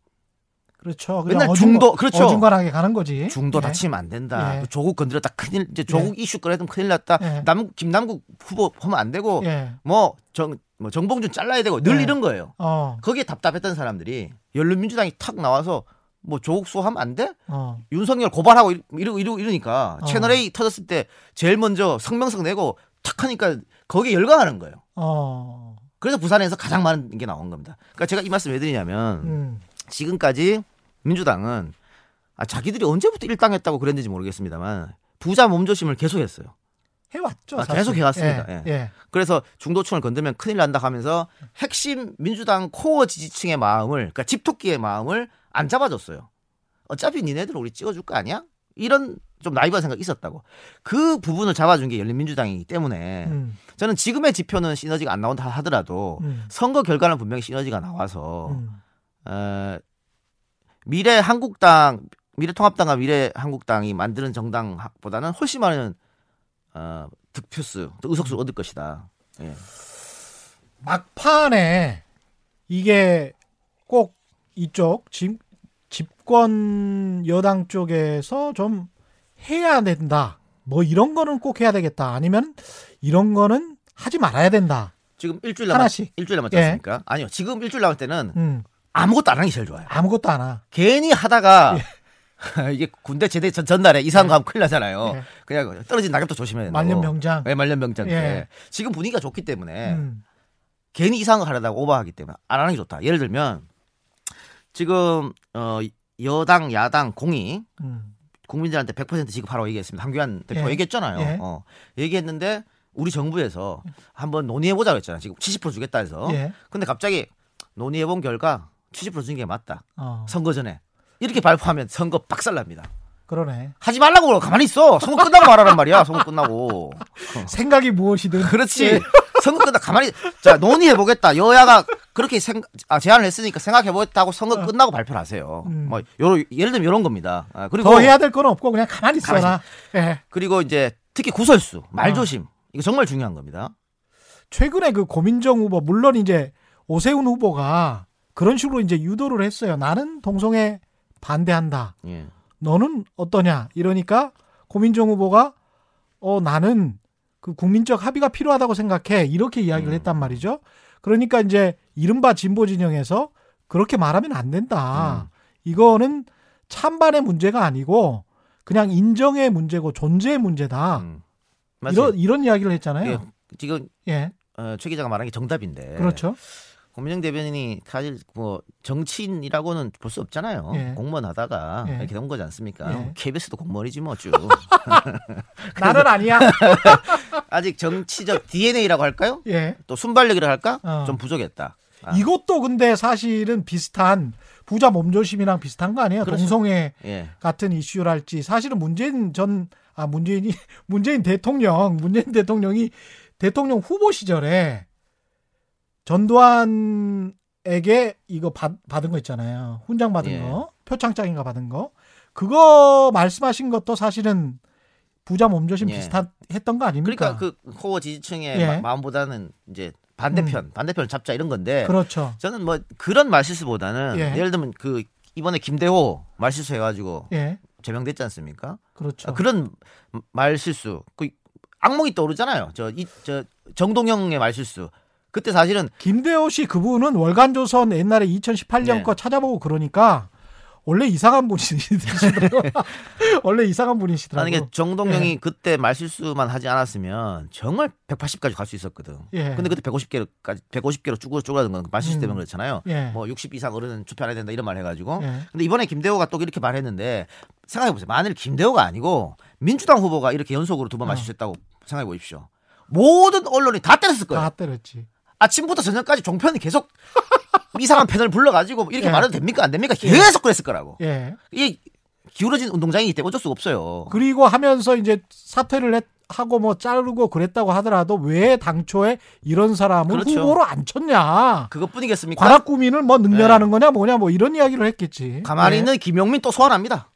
그렇죠. 맨날 어중간- 중도, 그렇죠. 어중간하게 가는 거지. 중도 예. 다치면 안 된다. 예. 조국 건드렸다 큰일 이제 조국 이슈 꺼내면 큰일 났다. 예. 남 김남국 후보 하면 안 되고 예. 뭐정 뭐 정봉준 잘라야 되고 늘 예. 이런 거예요. 어. 거기에 답답했던 사람들이 열린민주당이 탁 나와서 뭐 조국 수 하면 안 돼? 어. 윤석열 고발하고 이러, 이러, 이러니까 어. 채널 A 터졌을 때 제일 먼저 성명서 내고 탁 하니까 거기에 열광하는 거예요. 어. 그래서 부산에서 가장 많은 게 나온 겁니다. 그러니까 제가 이 말씀 왜 드리냐면 음. 지금까지 민주당은 아, 자기들이 언제부터 일당했다고 그랬는지 모르겠습니다만 부자 몸조심을 계속했어요. 해왔죠. 아. 계속 해왔습니다. 예, 예. 예. 그래서 중도층을 건드면 큰일 난다 하면서 핵심 민주당 코어 지지층의 마음을 그러니까 집토끼의 마음을 안 잡아줬어요. 어차피 니네들 우리 찍어줄 거 아니야? 이런 좀 나이브한 생각이 있었다고. 그 부분을 잡아준 게 열린민주당이기 때문에 음, 저는 지금의 지표는 시너지가 안 나온다 하더라도 음, 선거 결과는 분명히 시너지가 나와서 음. 어, 미래 한국당, 미래통합당과 미래 한국당이 만드는 정당보다는 훨씬 많은 어, 득표수, 또 의석수 얻을 것이다. 예. 막판에 이게 꼭 이쪽 집, 집권 여당 쪽에서 좀 해야 된다. 뭐 이런 거는 꼭 해야 되겠다. 아니면 이런 거는 하지 말아야 된다. 지금 일주일 남았 하나씩. 일주일 남았지 예. 않습니까? 아니요. 지금 일주일 남을 때는 음, 아무것도 안 하는 게 제일 좋아요. 아무것도 안 하. 괜히 하다가 이게 군대 제대 전, 전날에 이상 가면 큰일 나잖아요. 예. 그냥 떨어진 낙엽도 조심해야 되고. 말년병장. 네, 말년병장 때. 예. 지금 분위기가 좋기 때문에 음, 괜히 이상을 하려다가 오버하기 때문에 안 하는 게 좋다. 예를 들면 지금 어 여당 야당 공이 음, 국민들한테 100% 지급하라고 얘기했습니다. 한규환 대표 예. 얘기했잖아요. 예. 어. 얘기했는데 우리 정부에서 한번 논의해 보자고 했잖아요. 지금 70% 주겠다 해서. 예. 근데 갑자기 논의해 본 결과 70% 주는 게 맞다. 어, 선거 전에. 이렇게 발표하면 선거 박살납니다. 그러네. 하지 말라고 그러고 가만히 있어. 선거 끝나고 말하란 말이야. 선거 끝나고. 생각이 무엇이든. 그렇지. 예. 선거 끝나 가만히 자 논의해 보겠다. 여야가 그렇게 생, 아, 제안을 했으니까 생각해 보겠다고 선거 어. 끝나고 발표를 하세요. 음. 뭐 요런 예를 들면 이런 겁니다. 아, 그리고 더 해야 될 건 없고 그냥 가만히 있어라. 예. 그리고 이제 특히 구설수, 말 어. 조심. 이거 정말 중요한 겁니다. 최근에 그 고민정 후보 물론 이제 오세훈 후보가 그런 식으로 이제 유도를 했어요. 나는 동성애 반대한다. 예. 너는 어떠냐? 이러니까 고민정 후보가 어 나는 그 국민적 합의가 필요하다고 생각해. 이렇게 이야기를 음. 했단 말이죠. 그러니까 이제 이른바 진보 진영에서 그렇게 말하면 안 된다. 음. 이거는 찬반의 문제가 아니고 그냥 인정의 문제고 존재의 문제다. 음. 이런 이런 이야기를 예, 했잖아요. 지금 예. 어, 최 기자가 말한 게 정답인데. 그렇죠. 고민정 대변인이 사실 뭐 정치인이라고는 볼 수 없잖아요. 예. 공무원 하다가 예. 이렇게 된 거지 않습니까? 예. KBS도 공무원이지 뭐 쭉. 나는 아니야. 아직 정치적 DNA라고 할까요? 예. 또 순발력이라고 할까? 어. 좀 부족했다. 아, 이것도 근데 사실은 비슷한 부자 몸조심이랑 비슷한 거 아니에요? 그렇죠. 동성애 예. 같은 이슈랄지 사실은 문재인 전 아 문재인이 문재인 대통령 문재인 대통령이 대통령 후보 시절에 전두환에게 이거 받, 받은 거 있잖아요. 훈장 받은 예. 거, 표창장인가 받은 거. 그거 말씀하신 것도 사실은 부자 몸조심 예. 비슷했던 거 아닙니까? 그러니까 그 코어 지지층의 예. 마- 마음보다는 이제 반대편, 반대편을 잡자 이런 건데 그렇죠. 저는 뭐 그런 말실수보다는 예. 예. 를 들면 그 이번에 김대호 말실수 해가지고 예, 제명됐지 않습니까? 그렇죠. 아, 그런 말실수, 그 악몽이 떠오르잖아요. 저 이 저 정동영의 말실수. 그때 사실은 김대호 씨 그분은 월간조선 옛날에 2018년 네. 거 찾아보고 그러니까 원래 이상한 분이시더라고요. 원래 이상한 분이시더라고요. 아니 게 정동영이 그때 말실수만 하지 않았으면 정말 180까지 갈 수 있었거든. 예. 근데 그때 150개로까지 150개로 쭈그러 쪼그라든 건 말실수 음. 때문에 그렇잖아요. 예. 뭐60 이상 어른은 투표 안 해야 된다 이런 말 해가지고. 예. 근데 이번에 김대호가 또 이렇게 말했는데 생각해 보세요. 만일 김대호가 아니고 민주당 후보가 이렇게 연속으로 두번 어. 말실수했다고 생각해 보십시오. 모든 언론이 다 때렸을 거예요. 다 때렸지. 아침부터 저녁까지 종편이 계속 이상한 패널 불러가지고 이렇게 예. 말해도 됩니까 안 됩니까? 계속 그랬을 거라고. 예. 이게 기울어진 운동장이기 때문에 어쩔 수가 없어요. 그리고 하면서 이제 사퇴를 했, 하고 뭐 자르고 그랬다고 하더라도 왜 당초에 이런 사람을 그렇죠. 후보로 안 쳤냐? 그것뿐이겠습니까? 관악 구민을 뭐 능멸하는 거냐 뭐냐 뭐 이런 이야기를 했겠지. 가만히 예. 있는 김용민 또 소환합니다.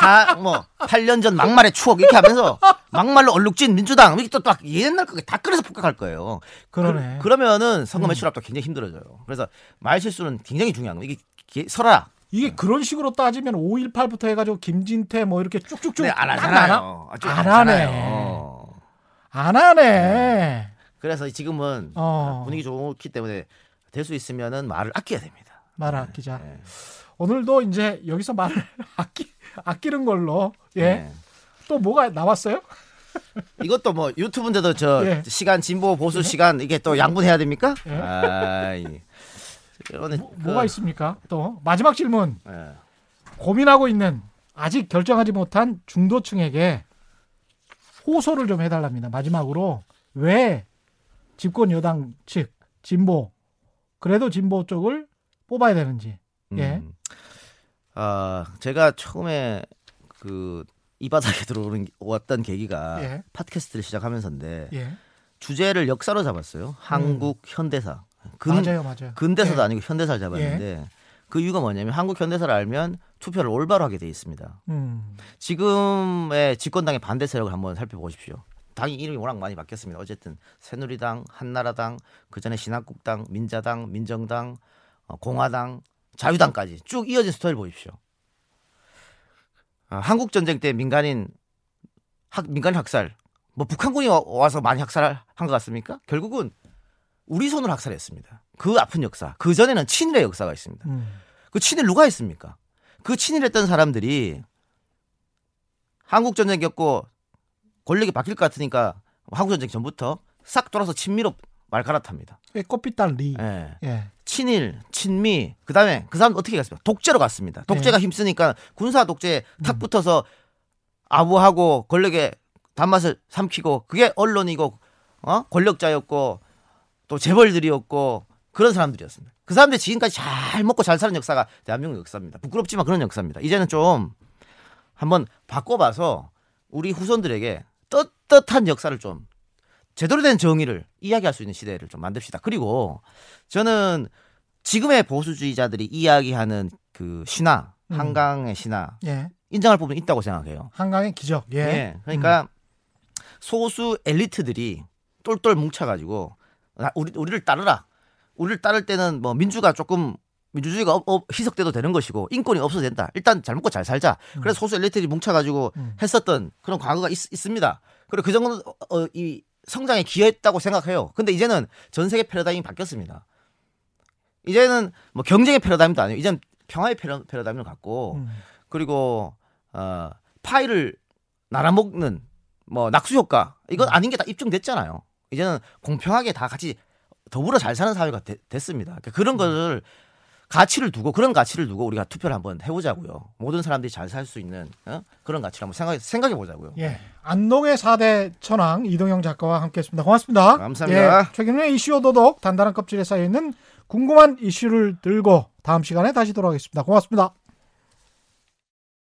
사, 뭐, 8년 전 막말의 추억 이렇게 하면서 막말로 얼룩진 민주당 이렇게 또딱 옛날 거다 끓여서 폭격할 거예요. 그러네. 그, 러면은 선거 음. 매출 압도 굉장히 힘들어져요. 그래서 말 실수는 굉장히 중요한 거예요. 이게 게- 설아라. 이게 그런 식으로 따지면 5.18부터 해가지고 김진태 뭐 이렇게 쭉쭉쭉 네, 안딱 하잖아요. 안 하잖아요. 하네. 안 하네. 그래서 지금은 어. 분위기 좋기 때문에 될 수 있으면은 말을 아껴야 됩니다. 말을 아끼자. 네. 오늘도 이제 여기서 말을 아끼 아끼는 걸로 예. 네. 또 뭐가 나왔어요? 이것도 뭐 유튜브인데도 저 예. 시간 진보 보수 시간 이게 또 양분해야 됩니까? 예. 아이. 이거는 뭐, 그- 뭐가 있습니까? 또 마지막 질문. 예. 고민하고 있는 아직 결정하지 못한 중도층에게 호소를 좀 해달랍니다. 마지막으로 왜 집권 여당 측 진보 그래도 진보 쪽을 뽑아야 되는지. 예. 음. 아, 제가 처음에 그 이 바닥에 들어오는 왔던 계기가 예. 팟캐스트를 시작하면서인데 예. 주제를 역사로 잡았어요. 한국 현대사. 근, 음. 맞아요, 맞아요. 근대사도 예. 아니고 현대사를 잡았는데 그 이유가 뭐냐면 한국 현대사를 알면 투표를 올바로 하게 돼 있습니다. 음. 지금의 집권당의 반대 세력을 한번 살펴보십시오. 당이 이름이 워낙 많이 바뀌었습니다. 어쨌든 새누리당, 한나라당, 그 전에 신한국당, 민자당, 민정당, 어, 공화당, 자유당까지 쭉 이어진 스토리를 보십시오. 아, 한국 전쟁 때 민간인 학 민간 학살, 뭐 북한군이 와- 와서 많이 학살한 것 같습니까? 결국은 우리 손으로 학살했습니다. 그 아픈 역사. 그 전에는 친일의 역사가 있습니다. 음. 그 친일 누가 했습니까? 그 친일했던 사람들이 한국 전쟁 겪고 권력이 바뀔 것 같으니까 한국 전쟁 전부터 싹 돌아서 친미로 말 갈아탑니다. 예, 꽃빛 달 리. 예. 예. 친일, 친미, 그 다음에 그 사람 어떻게 갔습니까? 독재로 갔습니다. 독재가 힘쓰니까 군사 독재 탁 붙어서 아부하고 권력의 단맛을 삼키고 그게 언론이고 어? 권력자였고 또 재벌들이었고 그런 사람들이었습니다. 그 사람들이 지금까지 잘 먹고 잘 사는 역사가 대한민국 역사입니다. 부끄럽지만 그런 역사입니다. 이제는 좀 한번 바꿔봐서 우리 후손들에게 떳떳한 역사를 좀 제대로 된 정의를 이야기할 수 있는 시대를 좀 만듭시다. 그리고 저는 지금의 보수주의자들이 이야기하는 그 신화, 음. 한강의 신화 예. 인정할 부분이 있다고 생각해요. 한강의 기적. 예. 예. 그러니까 소수 엘리트들이 똘똘 뭉쳐가지고 나- 우리 우리를 따르라. 우리를 따를 때는 뭐 민주가 조금 민주주의가 업- 업- 희석돼도 되는 것이고 인권이 없어도 된다. 일단 잘 먹고 잘 살자. 그래서 소수 엘리트들이 뭉쳐가지고 음. 했었던 그런 과거가 있, 습니다 그리고 그 정도 어, 이 성장에 기여했다고 생각해요. 근데 이제는 전 세계 패러다임이 바뀌었습니다. 이제는 뭐 경쟁의 패러다임도 아니에요. 이제는 평화의 패러, 패러다임을 갖고 음. 그리고 어, 파이를 나눠먹는 뭐 낙수 효과 이건 아닌 게 다 입증됐잖아요. 이제는 공평하게 다 같이 더불어 잘 사는 사회가 되- 됐습니다. 그러니까 그런 것을 가치를 두고 그런 가치를 두고 우리가 투표를 한번 해보자고요. 모든 사람들이 잘 살 수 있는 어? 그런 가치를 한번 생각해 생각해 보자고요. 예. 안동의 4대 천왕 이동영 작가와 함께 했습니다. 고맙습니다. 감사합니다. 예. 최근에 이슈 오도독 단단한 껍질에 쌓여있는 궁금한 이슈를 들고 다음 시간에 다시 돌아오겠습니다. 고맙습니다.